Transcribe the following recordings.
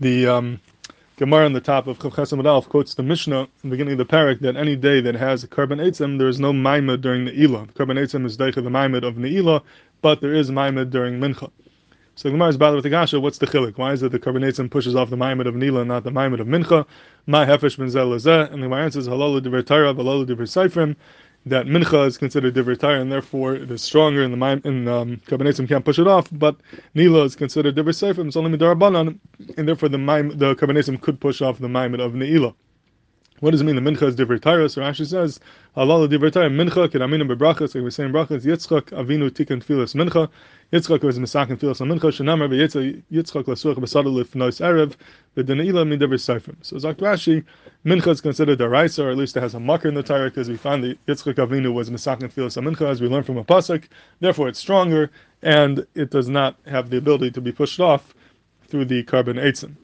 the um, Gemara on the top of Chav Chesam Alf quotes the Mishnah in the beginning of the parak that any day that has a korban eitzim, there is no maimah during the ilah. Korban eitzim is deicha the maimah of Ne'ilah, but there is maimah during mincha. So the Gemara is bothered with the Gasha, what's the chilik? Why is it the korban eitzim pushes off the maimah of Ne'ilah, not the maimah of mincha? My hefesh ben zeh and the Gemara answers halalu divrei Torah, halalu divrei seifrim that mincha is considered divrei and therefore it is stronger in the in um, can't push it off, but nila is considered divrei seifim, it's only midarabanan, and therefore the the kabbanesim could push off the maimed of neila. What does it mean? The mincha is divrei. So Rashi says, "Allah divrei Torah mincha kedaminu bebrachas." Like we say in brachas, Yitzchak Avinu tikkun tfilas mincha. Yitzchak was misakin tfilas on mincha. Shenamar Yitzchak lasuach b'sadal lifnois erev v'deneila min divrei seifim. So Zak Rashi, mincha is considered a raisa, or at least it has a makar in the Torah, because we find that Yitzchak Avinu was misakin tfilas on mincha, as we learn from a pasuk. Therefore, it's stronger, and it does not have the ability to be pushed off through the korban eitzim.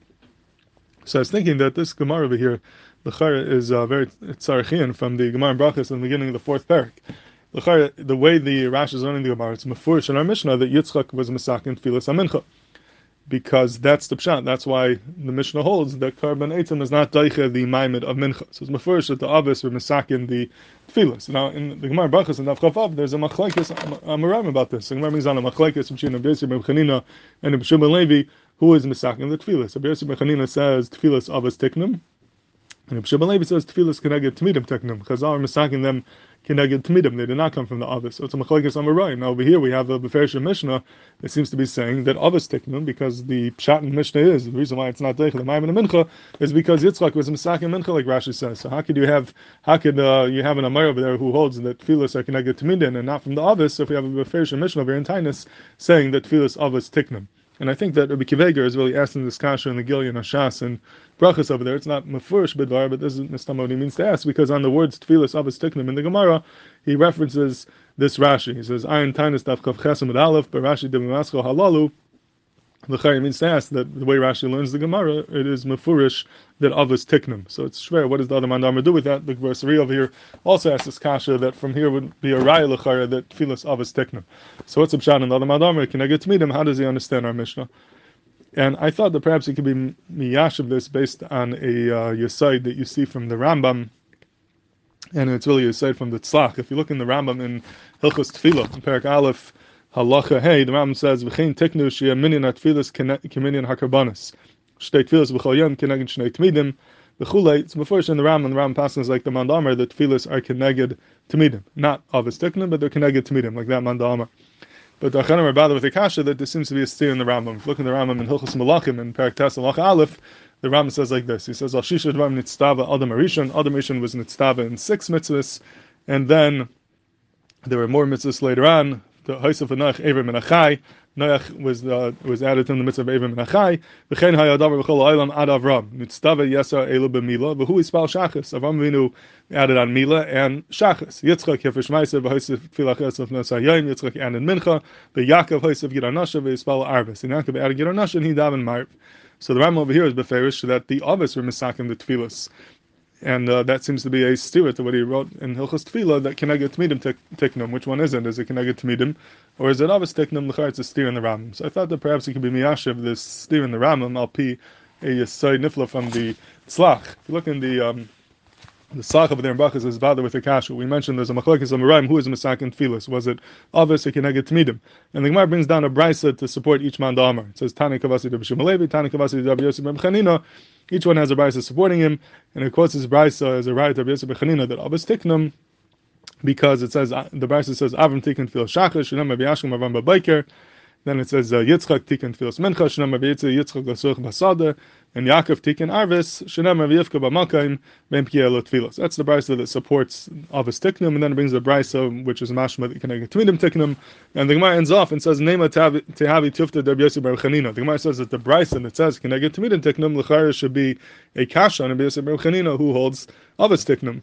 So I was thinking that this Gemara over here the Chara is uh, very tzarachian from the Gemara and Brachas in the beginning of the fourth parak. The the way the Rash is learning the Gemara, it's mafurish in our Mishnah that Yitzchak was masakin filas amincha. Because that's the pshat. That's why the Mishnah holds that korban eitzim is not daicha the maimed of mincha. So it's mafurish that the avis were masakin the tefillas. Now in the Gemara and Brachas and Avchav there's a machlekes amaram about this. The Gemara brings on a machlekes between Yosef ben Chanina and Shimon Levi, who is masakin the tefillas. Rabbi Yosef ben Chanina says tefillas avas tiknum, and Rabbi Shimon says tefillas keneged tmidim teknim. Chazal are misaking them keneged tmidim. They did not come from the Avis. So it's a machlekes amarai. Now over here we have a Beferish Mishnah that seems to be saying that Avis teknim because the pshat in Mishnah is the reason why it's not deich the Maimon Mincha is because Yitzchak was a misaking Mincha like Rashi says. So how could you have how could uh, you have an Amar over there who holds that tefillas are keneged tmidim and not from the Avis? So if we have a Beferish Mishnah over in Taanis saying that tefillas Avis tiknim. And I think that Rabbi Akiva Eiger is really asking this kasha in the Gilyon HaShas and brachas over there. It's not mafurish bidvar, but this is Mr. what he means to ask because on the words tefillas avos tiknim in the Gemara, he references this Rashi. He says, "Ayin Taanis daf kav chesem with aleph, but Rashi halalu." The Chayim means to ask that the way Rashi learns the Gemara, it is mafurish that avos tiknim. So it's shver. What does the other mandamar do with that? The Versari over here also asks this kasha that from here would be a raya lechara that tefillas avos tiknim. So what's the pshat in the other mandamar? Can I get to meet him? How does he understand our Mishnah? And I thought that perhaps it could be miyash of this based on a uh, yesod that you see from the Rambam, and it's really a yesod from the Tzlach. If you look in the Rambam in Hilchos Tefillah, in Perak Aleph, Halacha Hey, the Rambam says, "V'chein tiknu shia minyan atfilas keminyan hakarbanis." Shtei tfilas b'chol yom keneged shnei tmidim. V'chulei, it's before in the Rambam, the Rambam passes like the Mandamar, that tfilas are keneged tmidim. Not tiknu, but they're keneged tmidim, like that Mandamar. But the Acharonim are bothered with the kasha that there seems to be a steer in the Rambam. If look in the Rambam in Hilchos Melachim in Perak Tes Aleph, the Rambam says like this. He says, Al Shisha Dvam Nitztava Adam HaRishon. Adam HaRishon was Nitztava in six mitzvahs, and then there were more mitzvahs later on. The Haisef Anach Ever Menachai. Noach was uh, was added in the midst of Avim and Achai. V'chein hayadavar v'chol ha'olam ad Avram. Mitztava yesa elu b'mila. V'hu ispal shachas. Avram Avinu added on Mila and shachas. Yitzchak yefish ma'aser v'hoisef filach of nosayim. Yitzchak added mincha. V'Yakov hoisef giranasha v'yispal arvis. And Yaakov added giranasha and he daven marv. So the Ram over here is beferish that the others were misakim the tefillas and uh, that seems to be a steer to what he wrote in Hilchos Tefillah that Keneged Tmidim Tiknum. Which one isn't? Is it Keneged Tmidim, or is it Avos Tiknum? L'char it's a steer in the Rambam. So I thought that perhaps it could be Miyashiv this steer in the Rambam. I'll p a Yisai Nifla from the Tzlach. If you look in the um, the Sach of there in Bachas is bother with the kasha. We mentioned there's a machlekes of Maraim. Who is Masakin Tfilis? Was it Avos or Keneged Tmidim? And the Gemara brings down a brisa to support each man It says Tani Kavasi Rabbi Shimalevi, Tani Kavasi. Each one has a brisa supporting him, and of course his brisa is a right of Yosef Bechanina that Abbas Tiknum, because it says the brisa says Avram Tikkun Fil Shachar Shunem Rabbi Yashkim Avram Babiker. Then it says uh, Yitzchak Tikkun Fil Mincha Shunem Rabbi Yitzchak Lasuch Basada and Yaakov Tikkun Arvis Shunem Rabbi Yivka B'Malkaim Ben Pielo Tfilos. That's the brisa that supports Avos Tiknum, and then it brings the brisa which is Mashma that connected to Tmidim Tiknum, and the Gemara ends off and says Nema Tehavi Tufta Deb Yosef Bar Chanina. The Gemara says that the brisa that says connected to Tmidim Tiknum L'chayr should be a kasha on Yosef Bar Chanina who holds Avos Tiknum.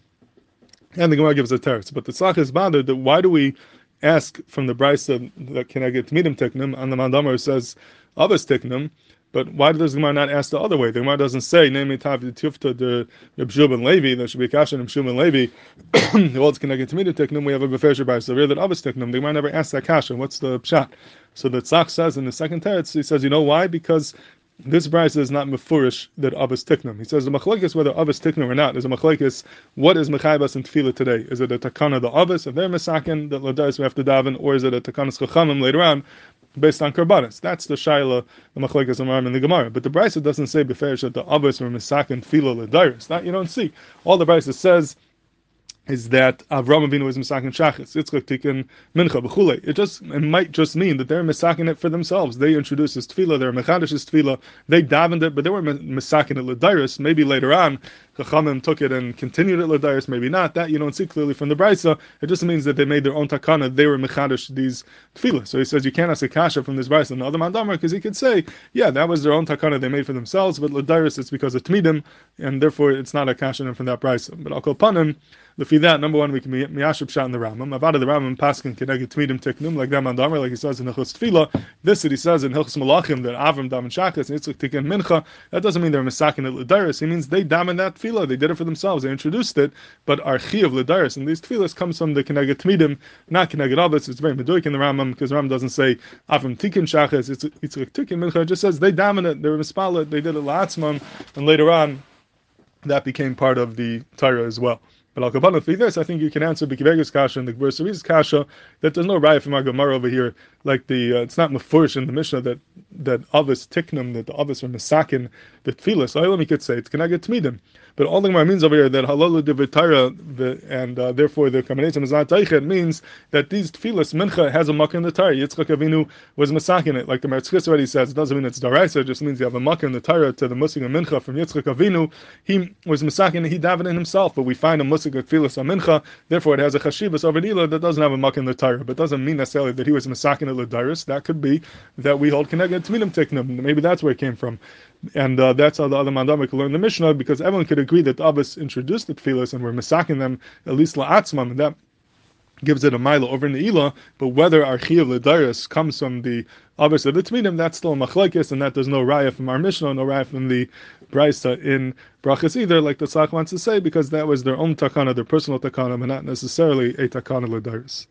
And the Gemara gives a teretz. But the Tzach is bothered that why do we ask from the brisa that can I get Tmidim Tiknum, and the Mandamar says Avos Tiknum, but why does the Gemara not ask the other way? The Gemara doesn't say, name Tav Tifta the ben Levi, there should be Kasha and ben Levi, the world's connected to to Teknum, we have a Befesh by so that Abbas Teknum. The Gemara never asked that Kasha. What's the Pshat? So the Tzach says in the second teretz, he says, you know why? Because this brisa is not mefurish that avos tiknum. He says the machlekes whether avos tiknum or not is a machlekes. What is mechaybas in tefillah today? Is it a takana the avos of their mesakin that ladais we have to daven, or is it a takanas chachamim later on based on karbanis? That's the shaila the machlekes amarim in the gemara. But the brisa doesn't say beferish that the avos or mesakin tefillah ladais. That you don't see. All the brisa says is that Avram Avinu was misakin shachis, Yitzchak tikkun mincha b'chule. It just it might just mean that they're misakin it for themselves. They introduced this tefillah, they're mechadish this tefillah, they davened it, but they were misakin it l'dairis. Maybe later on, Chachamim took it and continued it l'dairis, maybe not. That you don't see clearly from the brisa. It just means that they made their own takana. They were mechadish these tefillah. So he says you can't ask a kasha from this brisa. Another mandamar because he could say, yeah, that was their own takana they made for themselves, but l'dairis it's because of tmidim, and therefore it's not a kasha from that brisa. But I'll call panim. Lefi that, number one, we can miyashib shot in the Rambam. Avada the Rambam paskin keneged tmidim tiknum like that mandamer, like he says in Hilchos Tefillah. This that he says in Hilchos Melachim that Avram dam and Shachas and Yitzchak tikkun mincha. That doesn't mean they're misakin at Ladaris. He means they dam in that tefillah. They did it for themselves. They introduced it. But our of Ladaris and these tefillahs comes from the keneged tmidim, not keneged avos. It's very meduik in the Rambam because Rambam doesn't say Avram tikkun Shachas. It's Yitzchak tikkun mincha. It just says they dam in it. They were mispalet. They did it la'atzman, and later on that became part of the Torah as well. But al kabanah for this, I think you can answer Bikivega's kasha and the Gebursavi's kasha that there's no raya from our Gemara over here, like the uh, it's not mafurish in the Mishnah that that avis tiknum that the avis are misakin the let me could say it's can I get tmidim. But all the Gemara means over here that halal de and uh, therefore the combination is not means that these tefillahs mincha has a muck in the Torah. Yitzchak Avinu was masakin it, like the Merzchis already says. It doesn't mean it's daraisa. It just means you have a muck in the Torah to the and mincha from Yitzchak Avinu. He was masakin. He davened himself, but we find a musik of mincha. Therefore, it has a chashivas over nila that doesn't have a muck in the Torah, but doesn't mean necessarily that he was masakin a ladaris. That could be that we hold connected to tiknum. Maybe that's where it came from. And uh, that's how the other mandamik could learn the Mishnah, because everyone could agree that the Abbas introduced the tefillahs and were misaking them, at least la'atzmam, and that gives it a milo over in the but whether our Chiyav Ladaris comes from the Abbas of the Tmidim, that's still machlekes, and that there's no raya from our Mishnah, no raya from the Brisa in Brachas either, like the Tzach wants to say, because that was their own takana, their personal takana, and not necessarily a takana Ladaris.